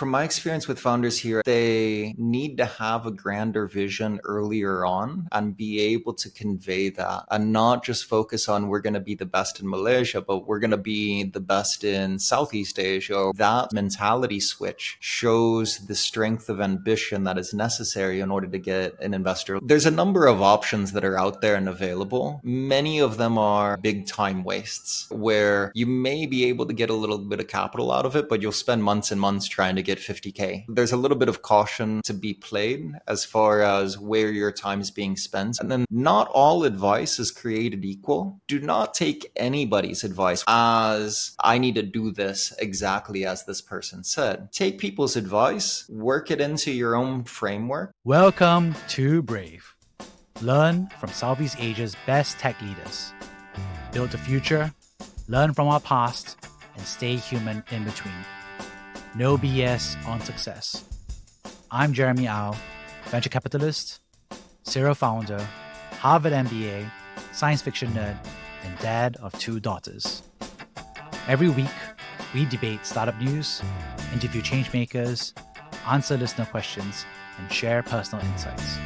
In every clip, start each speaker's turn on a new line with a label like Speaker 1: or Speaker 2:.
Speaker 1: from my experience with founders here, they need to have a grander vision earlier on and be able to convey that and not just focus on we're going to be the best in Malaysia, but we're going to be the best in Southeast Asia. That mentality switch shows the strength of ambition that is necessary in order to get an investor. There's a number of options that are out there and available. Many of them are big time wastes where you may be able to get a little bit of capital out of it, but you'll spend months and months trying to get 50K. There's a little bit of caution to be played as far as where your time is being spent. And then not all advice is created equal. Do not take anybody's advice as I need to do this exactly as this person said. Take people's advice, work it into your own framework.
Speaker 2: Welcome to Brave. Learn from Southeast Asia's best tech leaders. Build the future, learn from our past, and stay human in between. No BS on success. I'm Jeremy Au, venture capitalist, serial founder, Harvard MBA, science fiction nerd, and dad of two daughters. Every week, we debate startup news, interview changemakers, answer listener questions, and share personal insights.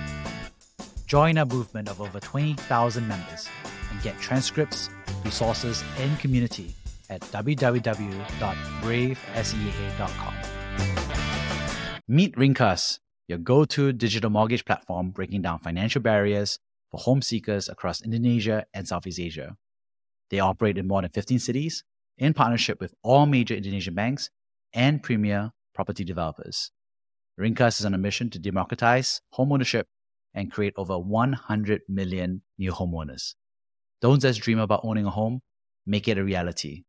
Speaker 2: Join our movement of over 20,000 members and get transcripts, resources, and community at www.bravesea.com. Meet Ringkas, your go to digital mortgage platform breaking down financial barriers for home seekers across Indonesia and Southeast Asia. They operate in more than 15 cities in partnership with all major Indonesian banks and premier property developers. Ringkas is on a mission to democratize homeownership and create over 100 million new homeowners. Don't just dream about owning a home, make it a reality.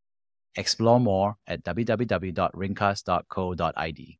Speaker 2: Explore more at www.ringkas.co.id.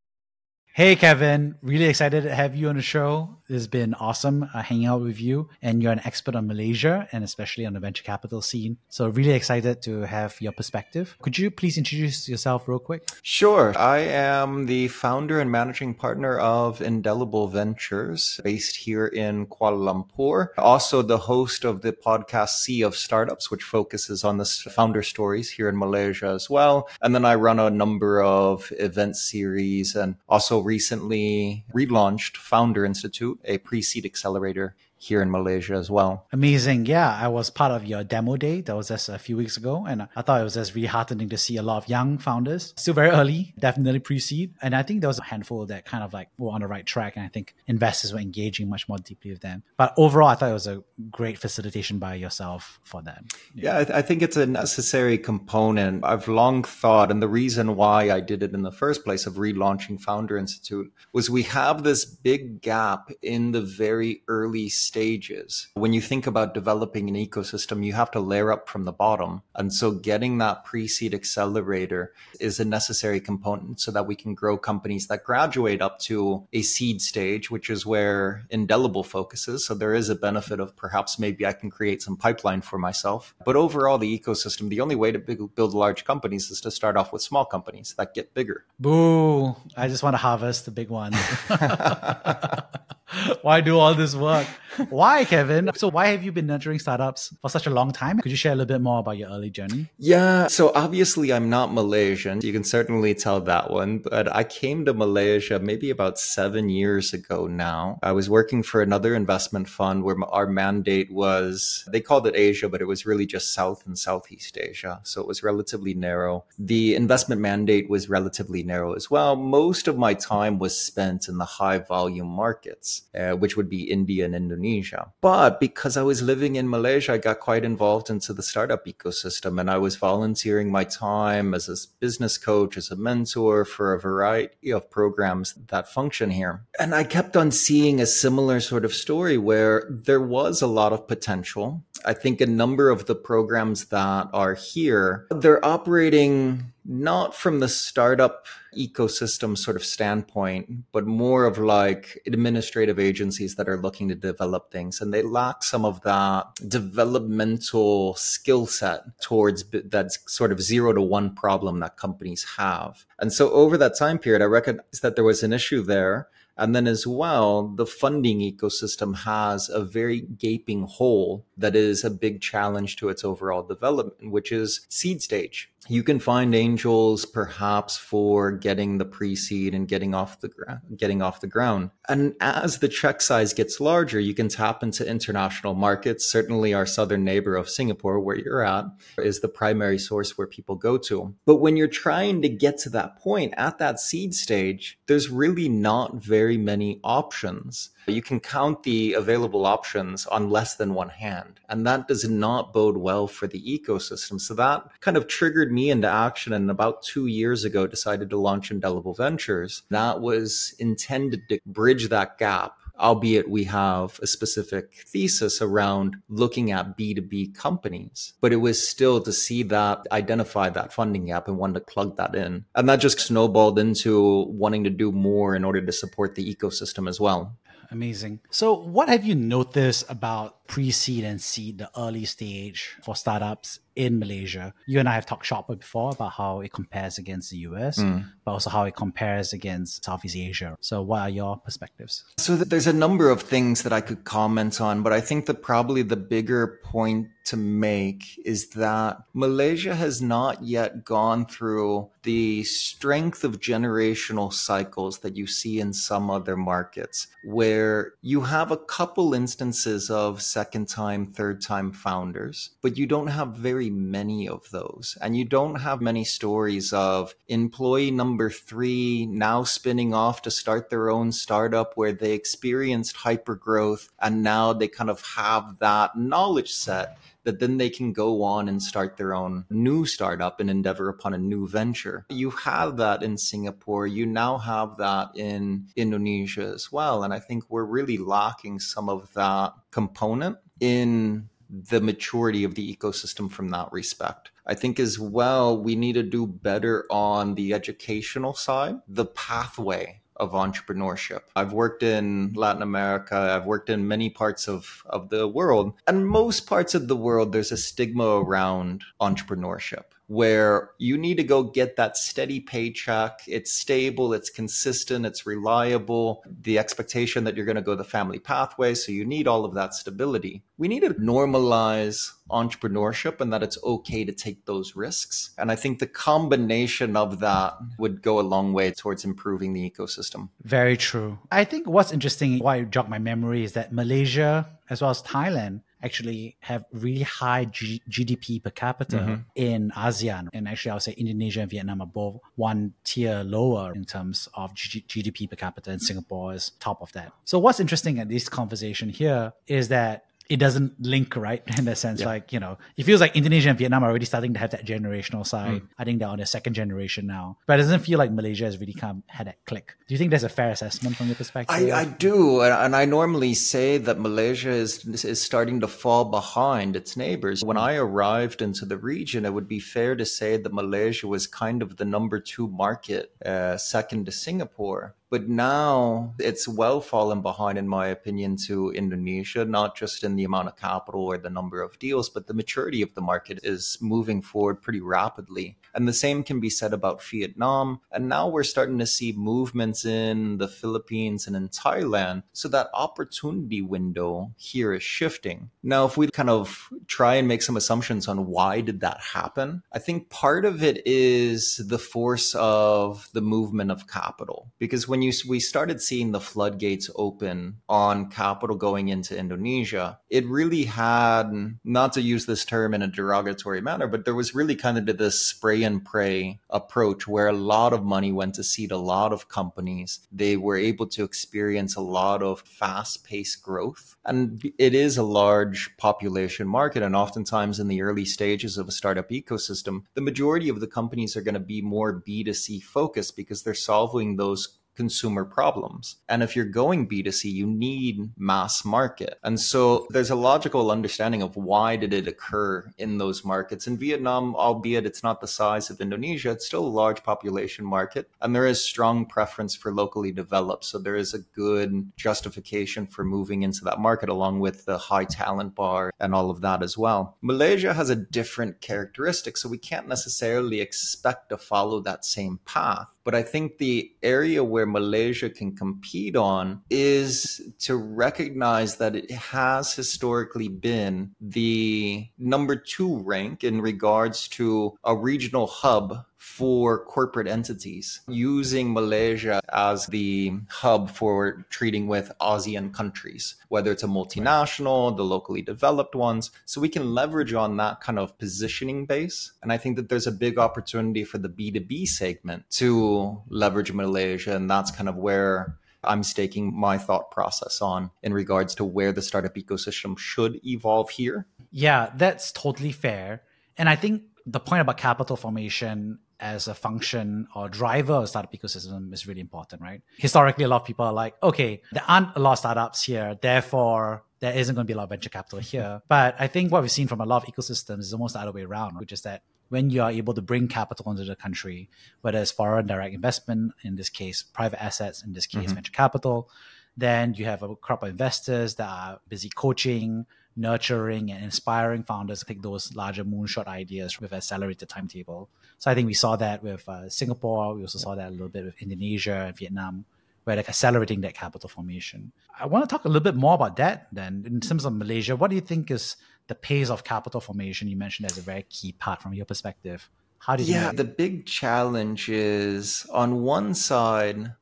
Speaker 2: Hey, Kevin. Really excited to have you on the show. It's been awesome uh, hanging out with you. And you're an expert on Malaysia and especially on the venture capital scene. So, really excited to have your perspective. Could you please introduce yourself real quick?
Speaker 1: Sure. I am the founder and managing partner of Indelible Ventures based here in Kuala Lumpur. Also, the host of the podcast Sea of Startups, which focuses on the founder stories here in Malaysia as well. And then I run a number of event series and also recently relaunched Founder Institute, a pre seed accelerator here in Malaysia as well.
Speaker 2: Amazing. Yeah, I was part of your demo day. That was just a few weeks ago. And I thought it was just really heartening to see a lot of young founders, still very early, definitely pre seed. And I think there was a handful that kind of like were on the right track. And I think investors were engaging much more deeply with them. But overall, I thought it was a great facilitation by yourself for that.
Speaker 1: Yeah, yeah I, th- I think it's a necessary component. I've long thought, and the reason why I did it in the first place of relaunching Founder Institute was we have this big gap in the very early stages. When you think about developing an ecosystem, you have to layer up from the bottom. And so getting that pre seed accelerator is a necessary component so that we can grow companies that graduate up to a seed stage, which is where Indelible focuses. So there is a benefit of perhaps maybe I can create some pipeline for myself. But overall, the ecosystem, the only way to build large companies is to start off with small companies that get bigger.
Speaker 2: Boo. I just want to harvest the big ones. why do all this work? Why, Kevin? So, why have you been nurturing startups for such a long time? Could you share a little bit more about your early journey?
Speaker 1: Yeah. So, obviously, I'm not Malaysian. You can certainly tell that one. But I came to Malaysia maybe about seven years ago now. I was working for another investment fund where our mandate was, they called it Asia, but it was really just South and Southeast Asia. So, it was relatively narrow. The investment mandate was relatively narrow as well. Most of my time was spent in the high volume markets, uh, which would be India and Indonesia. But because I was living in Malaysia, I got quite involved into the startup ecosystem and I was volunteering my time as a business coach, as a mentor for a variety of programs that function here. And I kept on seeing a similar sort of story where there was a lot of potential. I think a number of the programs that are here, they're operating not from the startup ecosystem sort of standpoint, but more of like administrative agencies that are looking to develop things. And they lack some of that developmental skill set towards that sort of zero to one problem that companies have. And so over that time period, I recognized that there was an issue there. And then as well, the funding ecosystem has a very gaping hole that is a big challenge to its overall development, which is seed stage. You can find angels perhaps for getting the pre-seed and getting off the ground, getting off the ground. And as the check size gets larger, you can tap into international markets. Certainly our southern neighbor of Singapore, where you're at, is the primary source where people go to. But when you're trying to get to that point at that seed stage, there's really not very many options. You can count the available options on less than one hand, and that does not bode well for the ecosystem. So that kind of triggered me into action and about two years ago decided to launch Indelible Ventures. That was intended to bridge that gap albeit we have a specific thesis around looking at B2B companies. But it was still to see that, identify that funding gap and want to plug that in. And that just snowballed into wanting to do more in order to support the ecosystem as well.
Speaker 2: Amazing. So, what have you noticed about pre seed and seed, the early stage for startups in Malaysia? You and I have talked shop before about how it compares against the US, mm. but also how it compares against Southeast Asia. So, what are your perspectives?
Speaker 1: So, there's a number of things that I could comment on, but I think that probably the bigger point to make is that Malaysia has not yet gone through the strength of generational cycles that you see in some other markets, where you have a couple instances of second time, third time founders, but you don't have very many of those. And you don't have many stories of employee number three now spinning off to start their own startup where they experienced hyper growth and now they kind of have that knowledge set that then they can go on and start their own new startup and endeavor upon a new venture. You have that in Singapore. You now have that in Indonesia as well. And I think we're really lacking some of that component in the maturity of the ecosystem from that respect. I think as well, we need to do better on the educational side, the pathway of entrepreneurship. I've worked in Latin America, I've worked in many parts of, of the world, and most parts of the world, there's a stigma around entrepreneurship where you need to go get that steady paycheck. It's stable, it's consistent, it's reliable. The expectation that you're going to go the family pathway. So you need all of that stability. We need to normalize entrepreneurship and that it's okay to take those risks. And I think the combination of that would go a long way towards improving the ecosystem.
Speaker 2: Very true. I think what's interesting, why it jogged my memory is that Malaysia as well as Thailand actually have really high G- GDP per capita mm-hmm. in ASEAN. And actually, I would say Indonesia and Vietnam are both one tier lower in terms of G- GDP per capita, and Singapore is top of that. So, what's interesting in this conversation here is that it doesn't link right? In the sense yeah. like you know it feels like indonesia and vietnam are already starting to have that generational side. Mm. i think they're on their second generation now. But it doesn't feel like malaysia has really come had that click. Do you think there's a fair assessment from your perspective?
Speaker 1: I, I do. And i normally say that malaysia is is starting to fall behind its neighbors. When i arrived into the region it would be fair to say that malaysia was kind of the number two market uh, second to singapore but now it's well fallen behind, in my opinion, to Indonesia, not just in the amount of capital or the number of deals, but the maturity of the market is moving forward pretty rapidly. And the same can be said about Vietnam. And now we're starting to see movements in the Philippines and in Thailand. So that opportunity window here is shifting. Now, if we kind of try and make some assumptions on why did that happen, I think part of it is the force of the movement of capital. Because when you we started seeing the floodgates open on capital going into Indonesia, it really had not to use this term in a derogatory manner, but there was really kind of this spray and pray approach where a lot of money went to seed a lot of companies. They were able to experience a lot of fast paced growth. And it is a large population market. And oftentimes in the early stages of a startup ecosystem, the majority of the companies are going to be more B2C focused because they're solving those consumer problems. And if you're going B2C, you need mass market. And so there's a logical understanding of why did it occur in those markets. In Vietnam, albeit it's not the size of Indonesia, it's still a large population market. And there is strong preference for locally developed. So there is a good justification for moving into that market along with the high talent bar and all of that as well. Malaysia has a different characteristic. So we can't necessarily expect to follow that same path But I think the area where Malaysia can compete on is to recognize that it has historically been the number two rank in regards to a regional hub for corporate entities using Malaysia as the hub for treating with ASEAN countries, whether it's a multinational, the locally developed ones. So we can leverage on that kind of positioning base. And I think that there's a big opportunity for the B2B segment to leverage Malaysia. And that's kind of where I'm staking my thought process on in regards to where the startup ecosystem should evolve here.
Speaker 2: Yeah, that's totally fair. And I think the point about capital formation as a function or driver of startup ecosystem is really important, right? Historically, a lot of people are like, okay, there aren't a lot of startups here, therefore there isn't going to be a lot of venture capital here. But I think what we've seen from a lot of ecosystems is almost the other way around, which is that when you are able to bring capital into the country, whether it's foreign direct investment, in this case, private assets, in this case, mm-hmm. venture capital, then you have a crop of investors that are busy coaching, nurturing and inspiring founders to take those larger moonshot ideas with accelerated timetable. So I think we saw that with uh, Singapore. We also saw that a little bit with Indonesia and Vietnam, where they're accelerating that capital formation. I want to talk a little bit more about that then. In terms of Malaysia, what do you think is the pace of capital formation? You mentioned as a very key part from your perspective. How did
Speaker 1: yeah, the big challenge is on one side,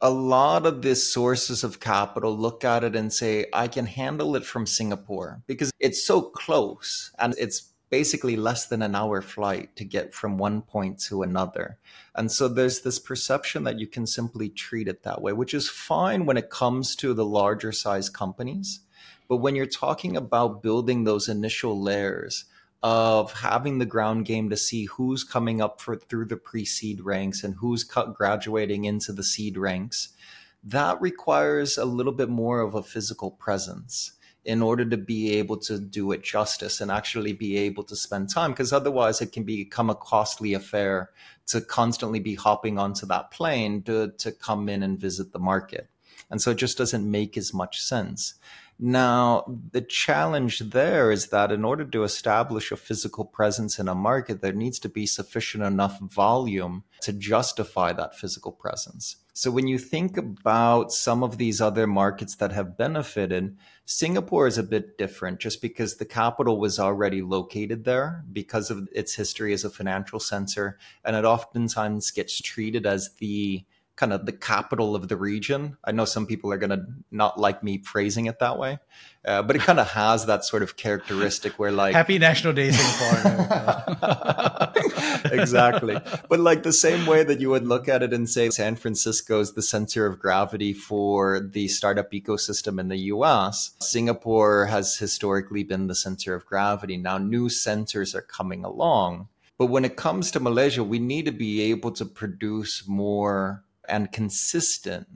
Speaker 1: a lot of the sources of capital look at it and say, I can handle it from Singapore because it's so close and it's basically less than an hour flight to get from one point to another. And so there's this perception that you can simply treat it that way, which is fine when it comes to the larger size companies. But when you're talking about building those initial layers, of having the ground game to see who's coming up for, through the pre-seed ranks and who's graduating into the seed ranks that requires a little bit more of a physical presence in order to be able to do it justice and actually be able to spend time because otherwise it can become a costly affair to constantly be hopping onto that plane to, to come in and visit the market. And so it just doesn't make as much sense now, the challenge there is that in order to establish a physical presence in a market, there needs to be sufficient enough volume to justify that physical presence. So when you think about some of these other markets that have benefited, Singapore is a bit different just because the capital was already located there because of its history as a financial center. And it oftentimes gets treated as the kind of the capital of the region. I know some people are going to not like me phrasing it that way, uh, but it kind of has that sort of characteristic where like
Speaker 2: Happy National Day Singapore.
Speaker 1: exactly. But like the same way that you would look at it and say San Francisco is the center of gravity for the startup ecosystem in the US, Singapore has historically been the center of gravity. Now new centers are coming along. But when it comes to Malaysia, we need to be able to produce more and consistent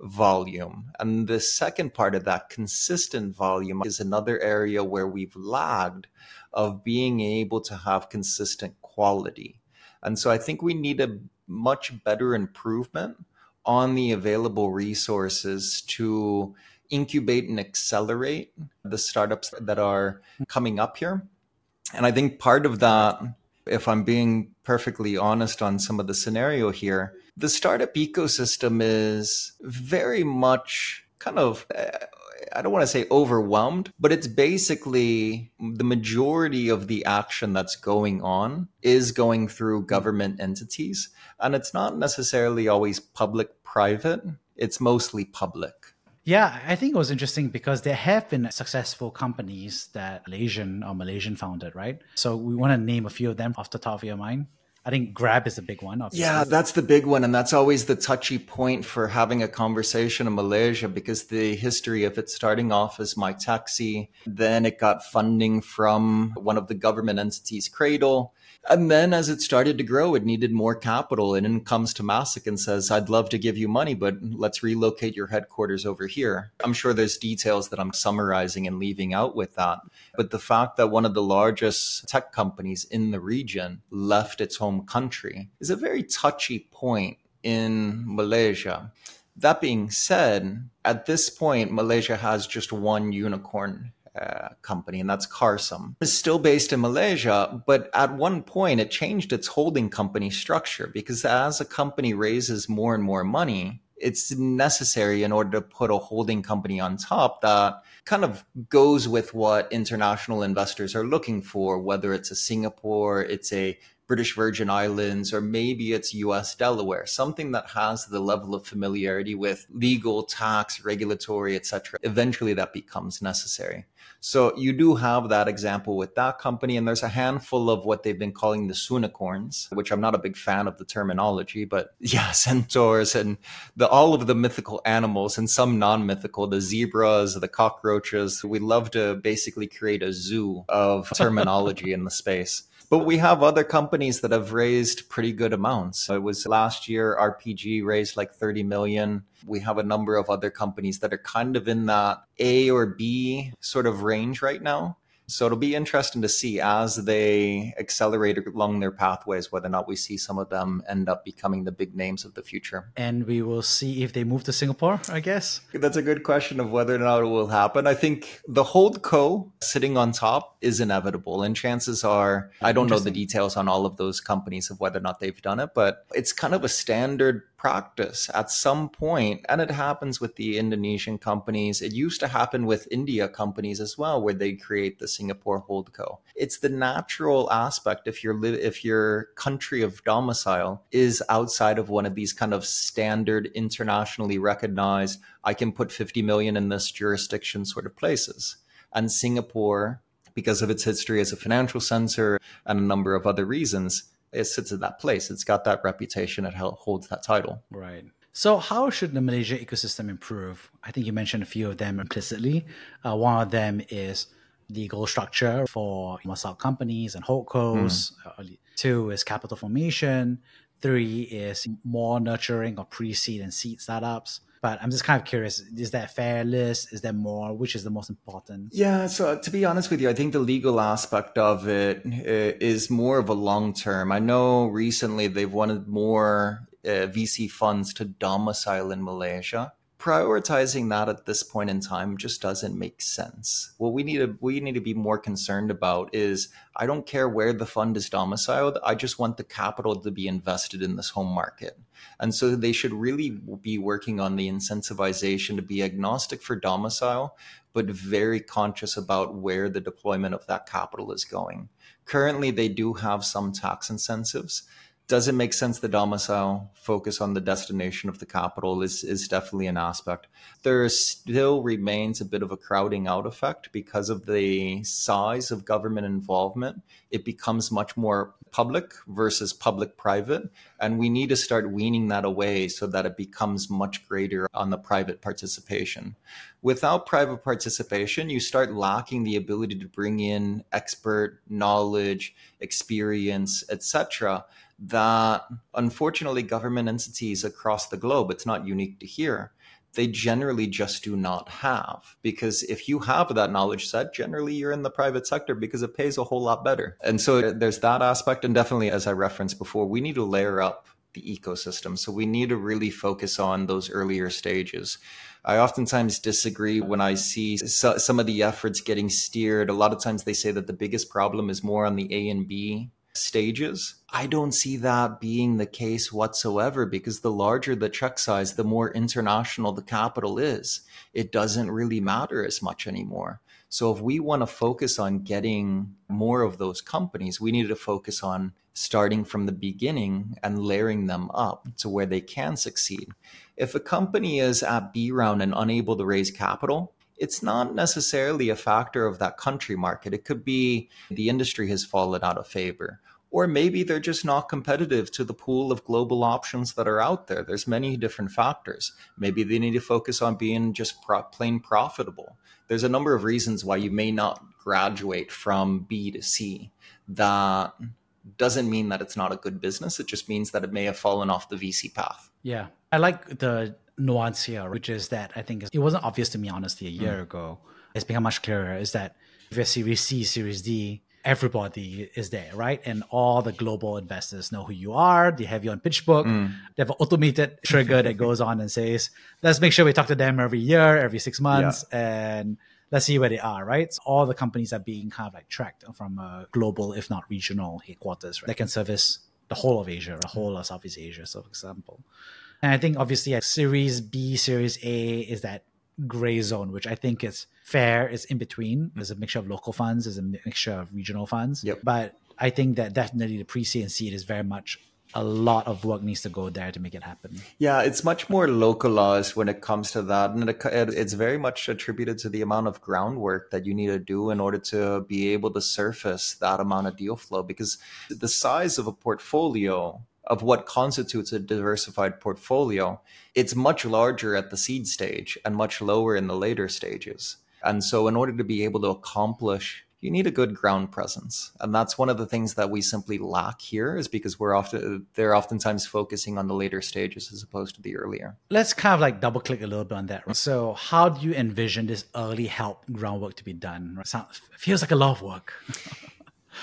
Speaker 1: volume. And the second part of that consistent volume is another area where we've lagged of being able to have consistent quality. And so I think we need a much better improvement on the available resources to incubate and accelerate the startups that are coming up here. And I think part of that, if I'm being perfectly honest on some of the scenario here, the startup ecosystem is very much kind of I don't want to say overwhelmed, but it's basically the majority of the action that's going on is going through government entities. And it's not necessarily always public private, it's mostly public.
Speaker 2: Yeah, I think it was interesting because there have been successful companies that Malaysian or Malaysian founded, right? So we want to name a few of them off the top of your mind. I think Grab is a big one.
Speaker 1: Obviously. Yeah, that's the big one. And that's always the touchy point for having a conversation in Malaysia because the history of it starting off as MyTaxi, then it got funding from one of the government entities, Cradle. And then as it started to grow, it needed more capital. And then comes to Temasek and says, I'd love to give you money, but let's relocate your headquarters over here. I'm sure there's details that I'm summarizing and leaving out with that. But the fact that one of the largest tech companies in the region left its home country is a very touchy point in Malaysia. That being said, at this point, Malaysia has just one unicorn uh, company, and that's Carsome. It's still based in Malaysia, but at one point it changed its holding company structure because as a company raises more and more money, it's necessary in order to put a holding company on top that kind of goes with what international investors are looking for, whether it's a Singapore, it's a British Virgin Islands, or maybe it's US Delaware, something that has the level of familiarity with legal, tax, regulatory, etc. Eventually that becomes necessary. So you do have that example with that company, and there's a handful of what they've been calling the Soonicorns, which I'm not a big fan of the terminology, but yeah, centaurs and the all of the mythical animals and some non-mythical, the zebras, the cockroaches. We love to basically create a zoo of terminology in the space. But we have other companies that have raised pretty good amounts. It was last year, RPG raised like 30 million. We have a number of other companies that are kind of in that A or B sort of range right now. So it'll be interesting to see as they accelerate along their pathways whether or not we see some of them end up becoming the big names of the future.
Speaker 2: And we will see if they move to Singapore, I guess.
Speaker 1: That's a good question of whether or not it will happen. I think the hold co sitting on top is inevitable. And chances are, I don't know the details on all of those companies of whether or not they've done it, but it's kind of a standard practice at some point and it happens with the indonesian companies. It used to happen with india companies as well where they create the singapore holdco. It's the natural aspect if your li- if your country of domicile is outside of one of these kind of standard internationally recognized i can put 50 million in this jurisdiction sort of places. And singapore because of its history as a financial center and a number of other reasons it sits at that place. It's got that reputation. It holds that title.
Speaker 2: Right. So, how should the Malaysia ecosystem improve? I think you mentioned a few of them implicitly. Uh, one of them is legal structure for Masal companies and holdcos. Mm. Two is capital formation. Three is more nurturing of pre-seed and seed startups. But I'm just kind of curious: is that a fair? Is there more? Which is the most important?
Speaker 1: Yeah. So to be honest with you, I think the legal aspect of it uh, more of a long term. I know recently they've wanted more uh, VC funds to domicile in Malaysia prioritizing that at this point in time just doesn't make sense. What we need to we need to be more concerned about is I don't care where the fund is domiciled. I just want the capital to be invested in this home market. And so they should really be working on the incentivization to be agnostic for domicile, but very conscious about where the deployment of that capital is going. Currently, they do have some tax incentives does it make sense the domicile focus on the destination of the capital is is definitely an aspect. There still remains a bit of a crowding out effect because of the size of government involvement. It becomes much more public versus public private and we need to start weaning that away so that it becomes much greater on the private participation. Without private participation you start lacking the ability to bring in expert knowledge experience etc that unfortunately government entities across the globe, it's not unique to here, they generally just do not have. Because if you have that knowledge set, generally you're in the private sector because it pays a whole lot better. And so there's that aspect. And definitely, as I referenced before, we need to layer up the ecosystem. So we need to really focus on those earlier stages. I oftentimes disagree when I see so, some of the efforts getting steered. A lot of times they say that the biggest problem is more on the A and B stages. I don't see that being the case whatsoever because the larger the check size, the more international the capital is. It doesn't really matter as much anymore. So if we want to focus on getting more of those companies, we need to focus on starting from the beginning and layering them up to where they can succeed. If a company is at B round and unable to raise capital, it's not necessarily a factor of that country market. It could be the industry has fallen out of favor. Or maybe they're just not competitive to the pool of global options that are out there. There's many different factors. Maybe they need to focus on being just plain profitable. There's a number of reasons why you may not graduate from B to C. That doesn't mean that it's not a good business. It just means that it may have fallen off the VC path.
Speaker 2: Yeah. I like the nuance here, which is that I think it wasn't obvious to me, honestly, a year mm. ago. It's become much clearer is that if you're Series C, Series D, everybody is there, right? And all the global investors know who you are. They have you on PitchBook. Mm. They have an automated trigger that goes on and says, let's make sure we talk to them every year, every six months. Yeah. And let's see where they are, right? So all the companies are being kind of like tracked from a global, if not regional headquarters, right? That can service the whole of Asia, the whole of Southeast Asia, so for example. And I think obviously like Series B, Series A is that gray zone, which I think is fair, is in between. There's a mixture of local funds, there's a mixture of regional funds.
Speaker 1: Yep.
Speaker 2: But I think that definitely the pre-seed and seed is very much a lot of work needs to go there to make it happen.
Speaker 1: Yeah, it's much more localized when it comes to that. And it, it's very much attributed to the amount of groundwork that you need to do in order to be able to surface that amount of deal flow. Because the size of a portfolio of what constitutes a diversified portfolio, it's much larger at the seed stage and much lower in the later stages. And so, in order to be able to accomplish you need a good ground presence. And that's one of the things that we simply lack here is because we're often they're oftentimes focusing on the later stages as opposed to the earlier.
Speaker 2: Let's kind of like double click a little bit on that. So how do you envision this early help groundwork to be done? Sounds, feels like a lot of work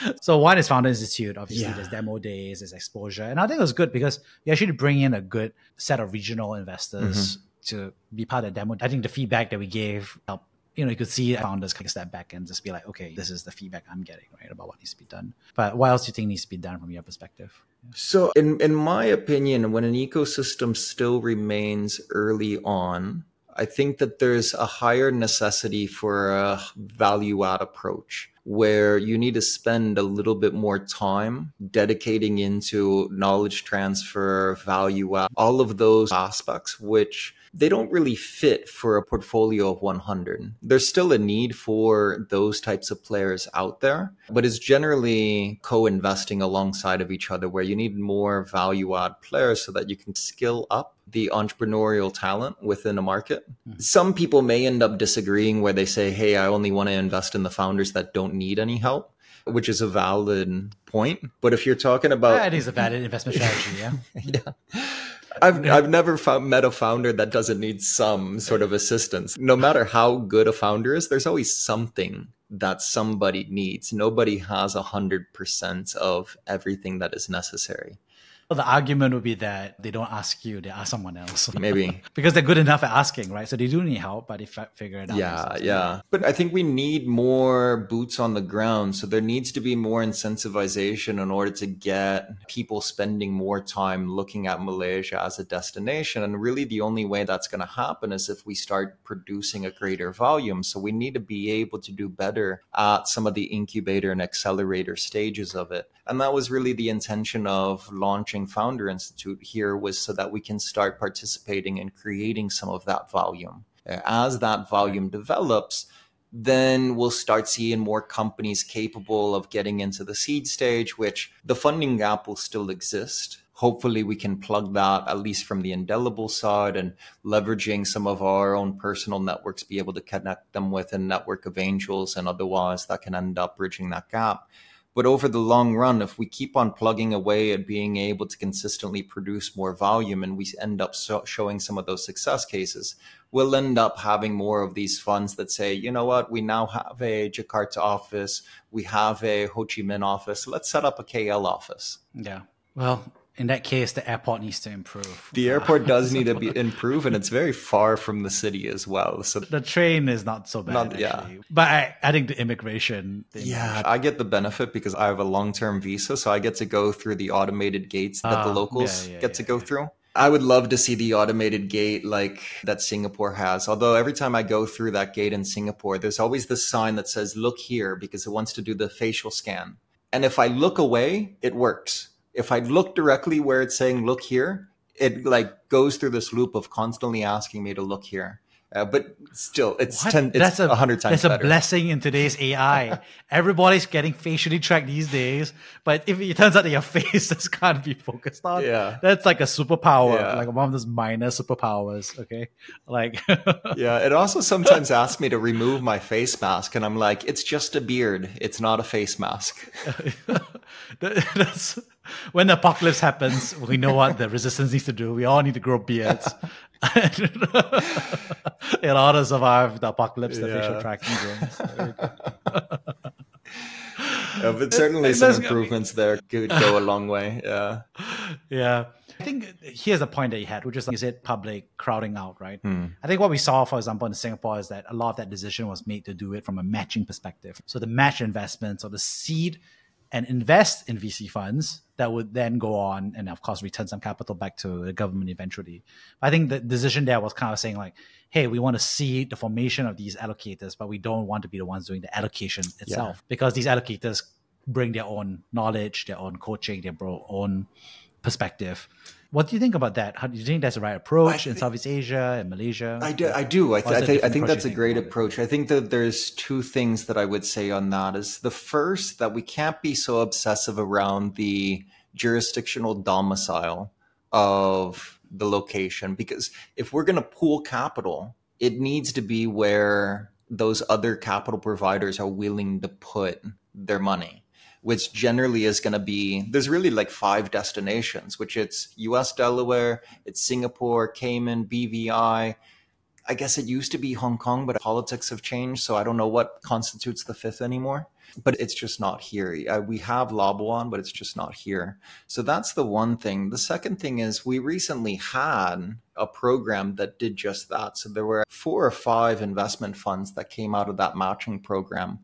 Speaker 2: so one is founder institute obviously yeah. there's demo days there's exposure and i think it was good because you actually bring in a good set of regional investors mm-hmm. to be part of the demo i think the feedback that we gave helped you know, you could see founders take a step back and just be like, okay, this is the feedback I'm getting, right, about what needs to be done. But what else do you think needs to be done from your perspective?
Speaker 1: So, in in my opinion, when an ecosystem still remains early on, I think that there's a higher necessity for a value add approach where you need to spend a little bit more time dedicating into knowledge transfer, value add, all of those aspects, which they don't really fit for a portfolio of 100. There's still a need for those types of players out there, but it's generally co-investing alongside of each other where you need more value add players so that you can skill up the entrepreneurial talent within a market. Mm-hmm. Some people may end up disagreeing where they say, Hey, I only want to invest in the founders that don't need any help which is a valid point. But if you're talking about,
Speaker 2: that is a valid investment strategy. Yeah.
Speaker 1: yeah. I've I've never found, met a founder that doesn't need some sort of assistance. No matter how good a founder is, there's always something that somebody needs. Nobody has a hundred percent of everything that is necessary.
Speaker 2: Well, the argument would be that they don't ask you, they ask someone else.
Speaker 1: Maybe.
Speaker 2: because they're good enough at asking, right? So they do need help, but they f- figure it out.
Speaker 1: Yeah, yeah. But I think we need more boots on the ground. So there needs to be more incentivization in order to get people spending more time looking at Malaysia as a destination. And really, the only way that's going to happen is if we start producing a greater volume. So we need to be able to do better at some of the incubator and accelerator stages of it. And that was really the intention of launching Founder Institute here was so that we can start participating in creating some of that volume. As that volume develops, then we'll start seeing more companies capable of getting into the seed stage, which the funding gap will still exist. Hopefully, we can plug that at least from the indelible side and leveraging some of our own personal networks, be able to connect them with a network of angels and otherwise that can end up bridging that gap. But over the long run, if we keep on plugging away at being able to consistently produce more volume and we end up so showing some of those success cases, we'll end up having more of these funds that say, you know what, we now have a Jakarta office, we have a Ho Chi Minh office, let's set up a KL office.
Speaker 2: Yeah. Well, in that case, the airport needs to improve.
Speaker 1: The airport does need to be improve, and it's very far from the city as well. So
Speaker 2: the train is not so bad. Not, yeah, but I, I think the immigration.
Speaker 1: The yeah, immigration. I get the benefit because I have a long term visa, so I get to go through the automated gates that uh, the ah, locals yeah, yeah, get yeah, to go through. I would love to see the automated gate like that Singapore has. Although every time I go through that gate in Singapore, there's always this sign that says "Look here" because it wants to do the facial scan. And if I look away, it works if I look directly where it's saying look here, it like goes through this loop of constantly asking me to look here. Uh, but still, it's what? ten. It's that's a hundred times.
Speaker 2: That's a blessing in today's AI. Everybody's getting facially tracked these days, but if it turns out that your face just can't be focused on,
Speaker 1: yeah,
Speaker 2: that's like a superpower, yeah. like one of those minor superpowers. Okay, like
Speaker 1: yeah. It also sometimes asks me to remove my face mask, and I'm like, it's just a beard. It's not a face mask.
Speaker 2: that's when the apocalypse happens, we know what the resistance needs to do. We all need to grow beards in order to survive the apocalypse, the yeah. facial tracking drones.
Speaker 1: yeah, but certainly some improvements there could go a long way. Yeah.
Speaker 2: Yeah. I think here's the point that you had, which is like, is it public crowding out, right? Hmm. I think what we saw, for example, in Singapore is that a lot of that decision was made to do it from a matching perspective. So the match investments or the seed and invest in VC funds that would then go on and of course return some capital back to the government eventually. I think the decision there was kind of saying like, hey, we want to see the formation of these allocators, but we don't want to be the ones doing the allocation itself yeah. because these allocators bring their own knowledge, their own coaching, their own perspective. What do you think about that? How do you think that's the right approach in Southeast Asia and Malaysia?
Speaker 1: I do. I do. I, th- I, th- I think that's a great approach. I think that there's two things that I would say on that. Is the first that we can't be so obsessive around the jurisdictional domicile of the location because if we're going to pool capital, it needs to be where those other capital providers are willing to put their money which generally is going to be there's really like five destinations which it's us delaware it's singapore cayman bvi i guess it used to be hong kong but politics have changed so i don't know what constitutes the fifth anymore but it's just not here. Uh, we have labuan but it's just not here. So that's the one thing. The second thing is we recently had a program that did just that. So there were four or five investment funds that came out of that matching program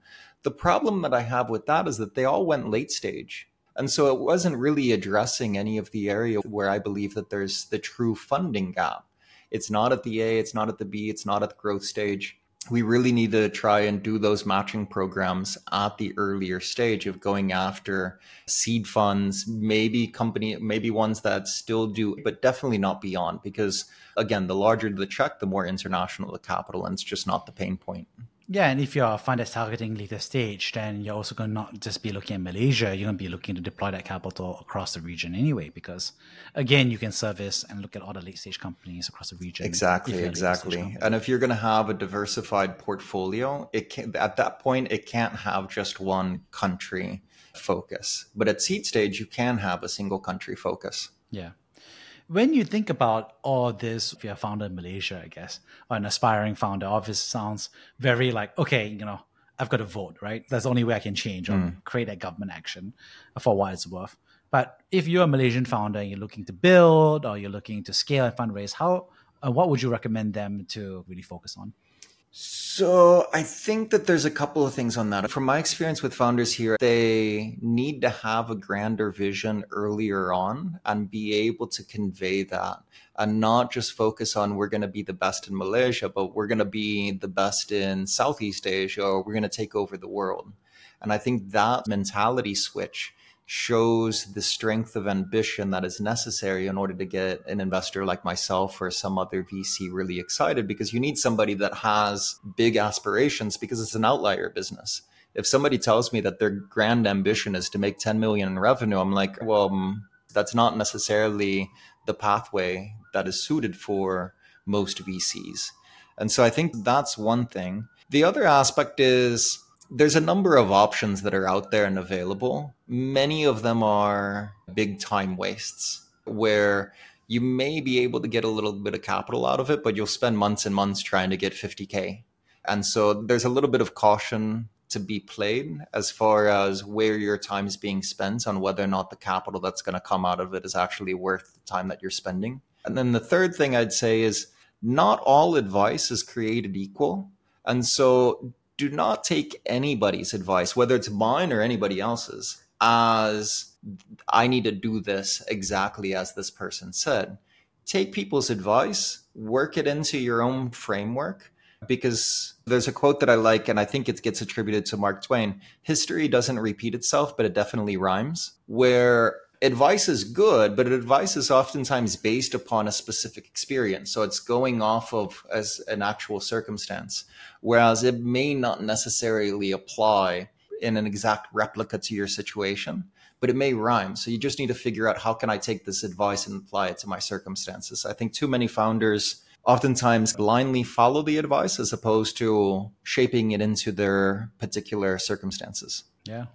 Speaker 1: the problem that I have with that is that they all went late stage. And so it wasn't really addressing any of the area where I believe that there's the true funding gap. It's not at the A, it's not at the B, it's not at the growth stage. We really need to try and do those matching programs at the earlier stage of going after seed funds, maybe company, maybe ones that still do, but definitely not beyond. Because again, the larger the check, the more international the capital, and it's just not the pain point.
Speaker 2: Yeah, and if you're a fund that's targeting later stage, then you're also going to not just be looking at Malaysia, you're going to be looking to deploy that capital across the region anyway, because again, you can service and look at all the late stage companies across the region.
Speaker 1: Exactly, exactly. And if you're going to have a diversified portfolio, it can, at that point, it can't have just one country focus. But at seed stage, you can have a single country focus.
Speaker 2: Yeah when you think about all this, if you're a founder in Malaysia, I guess, or an aspiring founder, obviously sounds very like, okay, you know, I've got to vote, right? That's the only way I can change or mm. create a government action for what it's worth. But if you're a Malaysian founder and you're looking to build or you're looking to scale and fundraise, how, uh, what would you recommend them to really focus on?
Speaker 1: So I think that there's a couple of things on that. From my experience with founders here, they need to have a grander vision earlier on and be able to convey that and not just focus on we're going to be the best in Malaysia, but we're going to be the best in Southeast Asia or we're going to take over the world. And I think that mentality switch shows the strength of ambition that is necessary in order to get an investor like myself or some other VC really excited because you need somebody that has big aspirations because it's an outlier business. If somebody tells me that their grand ambition is to make 10 million in revenue, I'm like, well, mm, that's not necessarily the pathway that is suited for most VCs. And so I think that's one thing. The other aspect is there's a number of options that are out there and available. Many of them are big time wastes where you may be able to get a little bit of capital out of it, but you'll spend months and months trying to get 50K. And so there's a little bit of caution to be played as far as where your time is being spent on whether or not the capital that's going to come out of it is actually worth the time that you're spending. And then the third thing I'd say is not all advice is created equal. And so do not take anybody's advice, whether it's mine or anybody else's, as I need to do this exactly as this person said. Take people's advice, work it into your own framework, because there's a quote that I like, and I think it gets attributed to Mark Twain history doesn't repeat itself, but it definitely rhymes. Where advice is good, but advice is oftentimes based upon a specific experience. So it's going off of as an actual circumstance, whereas it may not necessarily apply in an exact replica to your situation, but it may rhyme. So you just need to figure out how can I take this advice and apply it to my circumstances. I think too many founders oftentimes blindly follow the advice as opposed to shaping it into their particular circumstances.
Speaker 2: Yeah.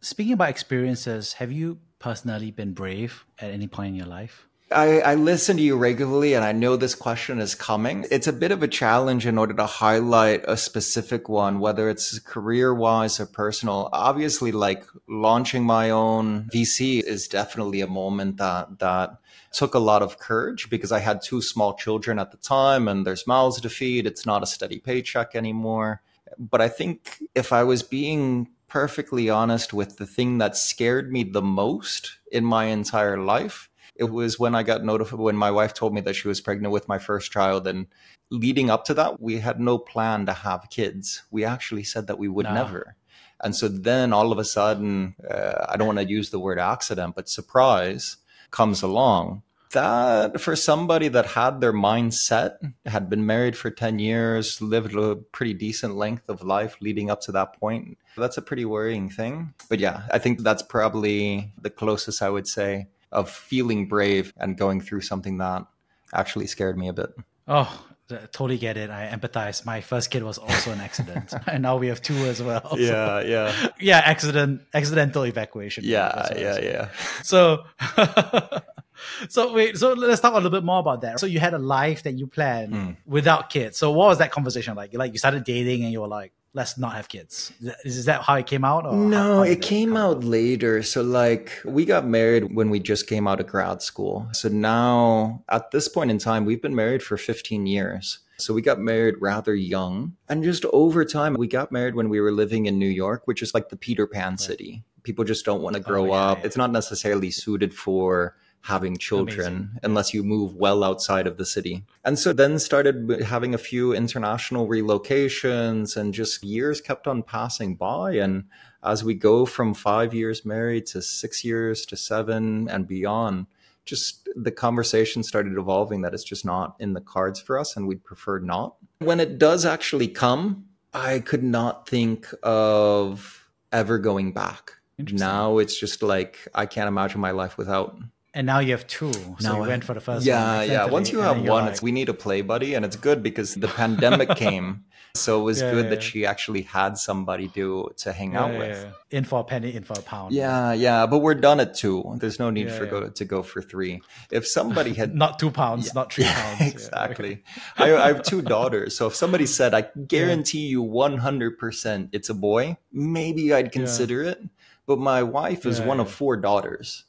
Speaker 2: Speaking about experiences, have you personally been brave at any point in your life?
Speaker 1: I, I, listen to you regularly and I know this question is coming. It's a bit of a challenge in order to highlight a specific one, whether it's career wise or personal. Obviously, like launching my own VC is definitely a moment that, that took a lot of courage because I had two small children at the time and there's mouths to feed. It's not a steady paycheck anymore. But I think if I was being perfectly honest with the thing that scared me the most in my entire life, it was when I got notified when my wife told me that she was pregnant with my first child. And leading up to that, we had no plan to have kids. We actually said that we would no. never. And so then all of a sudden, uh, I don't want to use the word accident, but surprise comes along. That for somebody that had their mind set, had been married for 10 years, lived a pretty decent length of life leading up to that point, that's a pretty worrying thing. But yeah, I think that's probably the closest I would say of feeling brave and going through something that actually scared me a bit.
Speaker 2: Oh, totally get it. I empathize. My first kid was also an accident, and now we have two as well.
Speaker 1: Yeah, so, yeah,
Speaker 2: yeah. Accident, accidental evacuation.
Speaker 1: Yeah, yeah, yeah.
Speaker 2: So, so wait. So let's talk a little bit more about that. So you had a life that you planned mm. without kids. So what was that conversation like? Like you started dating, and you were like, let's not have kids. Is that how it came out?
Speaker 1: no,
Speaker 2: how, how
Speaker 1: it came it out later. So, like, we got married when we just came out of grad school. So now, at this point in time, we've been married for 15 years. So we got married rather young. And just over time, we got married when we were living in New York, which is like the Peter Pan right. city. People just don't want to oh, grow oh, yeah, up. Yeah. It's not necessarily suited for having children Amazing. unless you move well outside of the city. And so then started having a few international relocations and just years kept on passing by. And as we go from five years married to six years to seven and beyond, just the conversation started evolving that it's just not in the cards for us and we'd prefer not. When it does actually come, I could not think of ever going back. Now it's just like I can't imagine my life without
Speaker 2: and now you have two. So now you went for the first
Speaker 1: yeah, one. Yeah, Once you have one, like... it's we need a play buddy, and it's good because the pandemic came. So it was yeah, good yeah, that she actually had somebody to to hang out with.
Speaker 2: In for a penny, in for a pound.
Speaker 1: Yeah, yeah. But we're done at two. There's no need for go to go for three. If somebody had
Speaker 2: not two pounds, not three pounds.
Speaker 1: exactly. I, I, have two daughters, so if somebody said, "I guarantee you 100 percent it's a boy," maybe I'd consider it. But my wife is one of four daughters.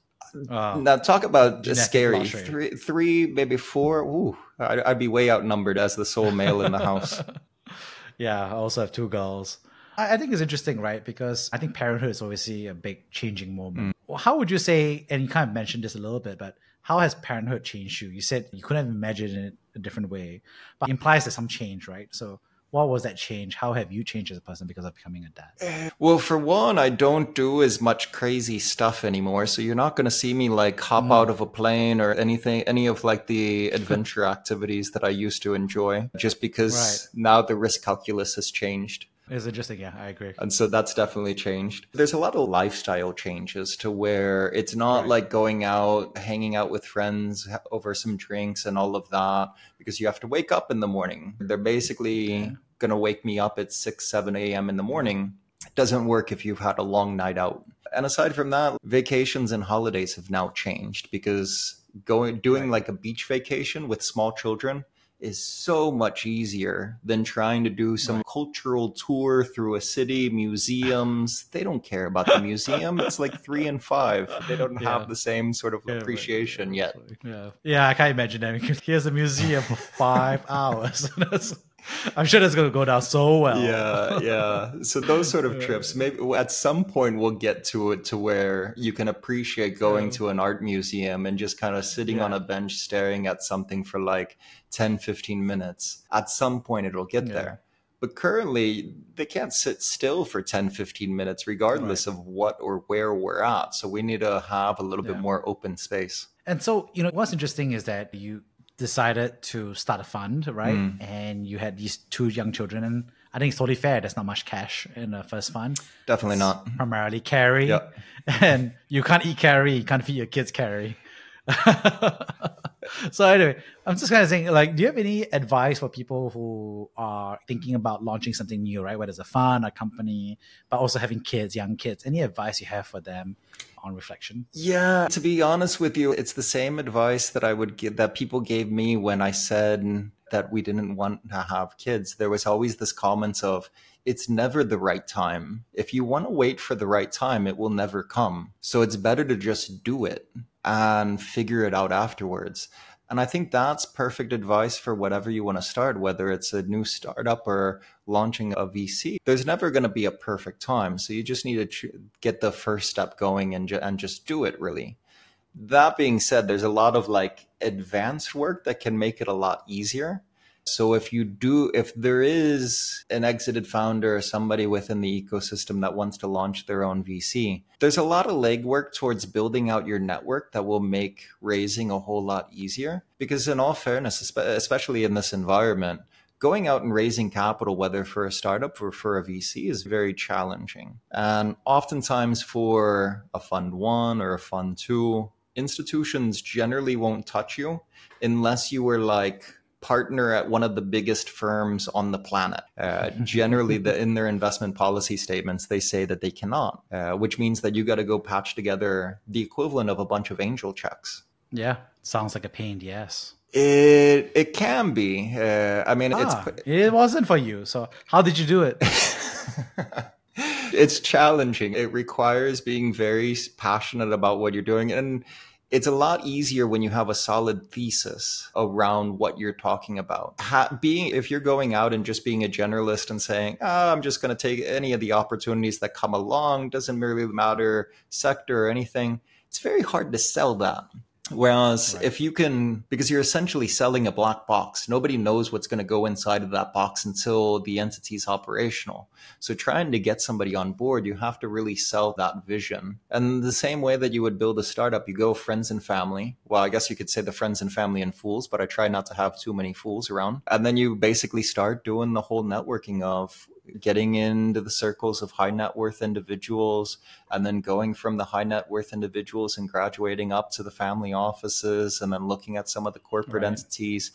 Speaker 1: Uh, now talk about scary. Three, three, maybe four. Ooh, I'd, I'd, be way outnumbered as the sole male in the house.
Speaker 2: yeah, I also have two girls. I, I, think it's interesting, right? Because I think parenthood is obviously a big changing moment. Mm. How would you say? And you kind of mentioned this a little bit, but how has parenthood changed you? You said you couldn't have imagined it a different way, but implies there's some change, right? So what was that change? How have you changed as a person because of becoming a dad?
Speaker 1: Well, for one, I don't do as much crazy stuff anymore. So you're not going to see me like hop mm. out of a plane or anything, any of like the adventure activities that I used to enjoy, just because right. now the risk calculus has changed.
Speaker 2: It's interesting, yeah, I agree.
Speaker 1: And so that's definitely changed. There's a lot of lifestyle changes to where it's not right. like going out, hanging out with friends over some drinks and all of that, because you have to wake up in the morning. They're basically yeah. going to wake me up at 6, 7 a.m. in the morning. It doesn't work if you've had a long night out. And aside from that, vacations and holidays have now changed because going doing right. like a beach vacation with small children is so much easier than trying to do some right. cultural tour through a city, museums. They don't care about the museum. It's like three and five. They don't yeah. have the same sort of yeah, appreciation
Speaker 2: right.
Speaker 1: yet.
Speaker 2: Yeah. Yeah, I can't imagine that. Here's a museum for five hours. I'm sure that's going to go down so well.
Speaker 1: Yeah, yeah. So those sort of trips, maybe at some point we'll get to it to where you can appreciate going yeah. to an art museum and just kind of sitting yeah. on a bench staring at something for like 10, 15 minutes. At some point it'll get yeah. there. But currently, they can't sit still for 10, 15 minutes, regardless right. of what or where we're at. So we need to have a little bit more open space.
Speaker 2: And so, you know, what's interesting is that you decided to start a fund, right? Mm. And you had these two young children, and I think it's totally fair. There's not much cash in the first fund.
Speaker 1: Definitely
Speaker 2: it's
Speaker 1: not.
Speaker 2: Primarily carry, yep. and you can't eat carry. You can't feed your kids carry. so anyway, I'm just kind of saying, like, do you have any advice for people who are thinking about launching something new, right? Whether it's a fund, a company, but also having kids, young kids. Any advice you have for them on reflection?
Speaker 1: Yeah, to be honest with you, it's the same advice that I would give that people gave me when I said that we didn't want to have kids. There was always this comment of, it's never the right time. If you want to wait for the right time, it will never come. So it's better to just do it and figure it out afterwards. And I think that's perfect advice for whatever you want to start, whether it's a new startup or launching a VC. There's never going to be a perfect time. So you just need to get the first step going and, ju- and just do it really. That being said, there's a lot of like advanced work that can make it a lot easier. So if you do, if there is an exited founder or somebody within the ecosystem that wants to launch their own VC, there's a lot of legwork towards building out your network that will make raising a whole lot easier. Because in all fairness, especially in this environment, going out and raising capital, whether for a startup or for a VC, is very challenging. And oftentimes for a fund one or a fund two, institutions generally won't touch you unless you were like partner at one of the biggest firms on the planet. Uh, generally, the, in their investment policy statements, they say that they cannot, uh, which means that you got to go patch together the equivalent of a bunch of angel checks.
Speaker 2: Yeah, sounds like a pain. Yes.
Speaker 1: It it can be. Uh, I mean, ah,
Speaker 2: it's it wasn't for you. So how did you do it?
Speaker 1: it's challenging. It requires being very passionate about what you're doing, and it's a lot easier when you have a solid thesis around what you're talking about. Ha- being if you're going out and just being a generalist and saying, oh, "I'm just going to take any of the opportunities that come along," doesn't really matter sector or anything. It's very hard to sell that. Whereas right. if you can, because you're essentially selling a black box, nobody knows what's going to go inside of that box until the entity is operational. So trying to get somebody on board, you have to really sell that vision. And the same way that you would build a startup, you go friends and family. Well, I guess you could say the friends and family and fools, but I try not to have too many fools around. And then you basically start doing the whole networking of getting into the circles of high net worth individuals and then going from the high net worth individuals and graduating up to the family offices and then looking at some of the corporate right. entities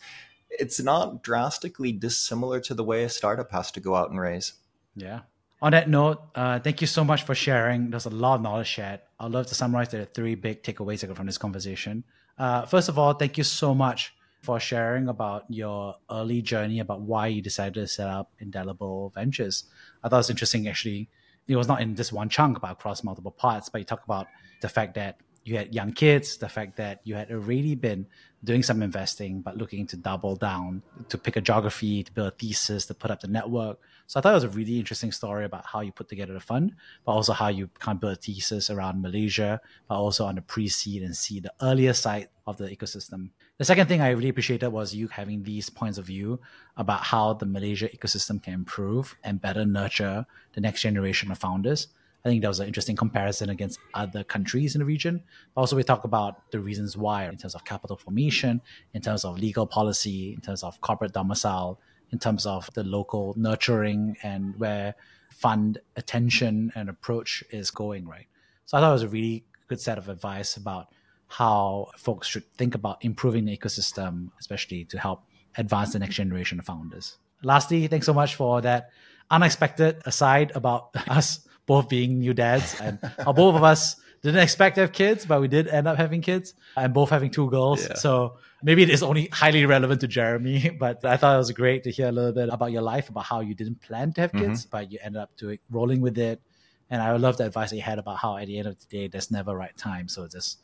Speaker 1: it's not drastically dissimilar to the way a startup has to go out and raise.
Speaker 2: Yeah. On that note uh, thank you so much for sharing. There's a lot of knowledge shared. I'd love to summarize the three big takeaways I got from this conversation. Uh, first of all thank you so much for sharing about your early journey about why you decided to set up Indelible Ventures. I thought it was interesting actually. It was not in this one chunk but across multiple parts, but you talk about the fact that you had young kids, the fact that you had already been doing some investing, but looking to double down, to pick a geography, to build a thesis, to put up the network. So I thought it was a really interesting story about how you put together the fund, but also how you kind of build a thesis around Malaysia, but also on the pre-seed and seed, the earlier side of the ecosystem. The second thing I really appreciated was you having these points of view about how the Malaysia ecosystem can improve and better nurture the next generation of founders. I think that was an interesting comparison against other countries in the region. Also, we talk about the reasons why in terms of capital formation, in terms of legal policy, in terms of corporate domicile, in terms of the local nurturing and where fund attention and approach is going, right? So I thought it was a really good set of advice about how folks should think about improving the ecosystem, especially to help advance the next generation of founders. Lastly, thanks so much for that unexpected aside about us both being new dads, and both of us didn't expect to have kids, but we did end up having kids, and both having two girls. Yeah. So maybe it is only highly relevant to Jeremy, but I thought it was great to hear a little bit about your life, about how you didn't plan to have mm-hmm. kids, but you ended up doing rolling with it. And I love the advice that you had about how at the end of the day, there's never right time. So just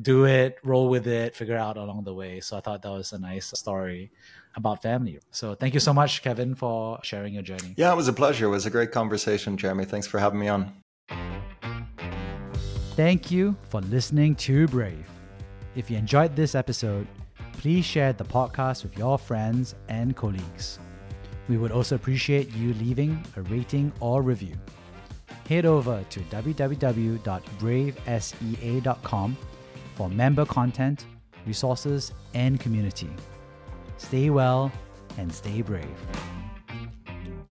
Speaker 2: do it, roll with it, figure out along the way. So I thought that was a nice story about family. So thank you so much, Kevin, for sharing your journey.
Speaker 1: Yeah, it was a pleasure. It was a great conversation, Jeremy. Thanks for having me on.
Speaker 2: Thank you for listening to Brave. If you enjoyed this episode, please share the podcast with your friends and colleagues. We would also appreciate you leaving a rating or review. Head over to www.bravesea.com for member content, resources, and community. Stay well and stay brave.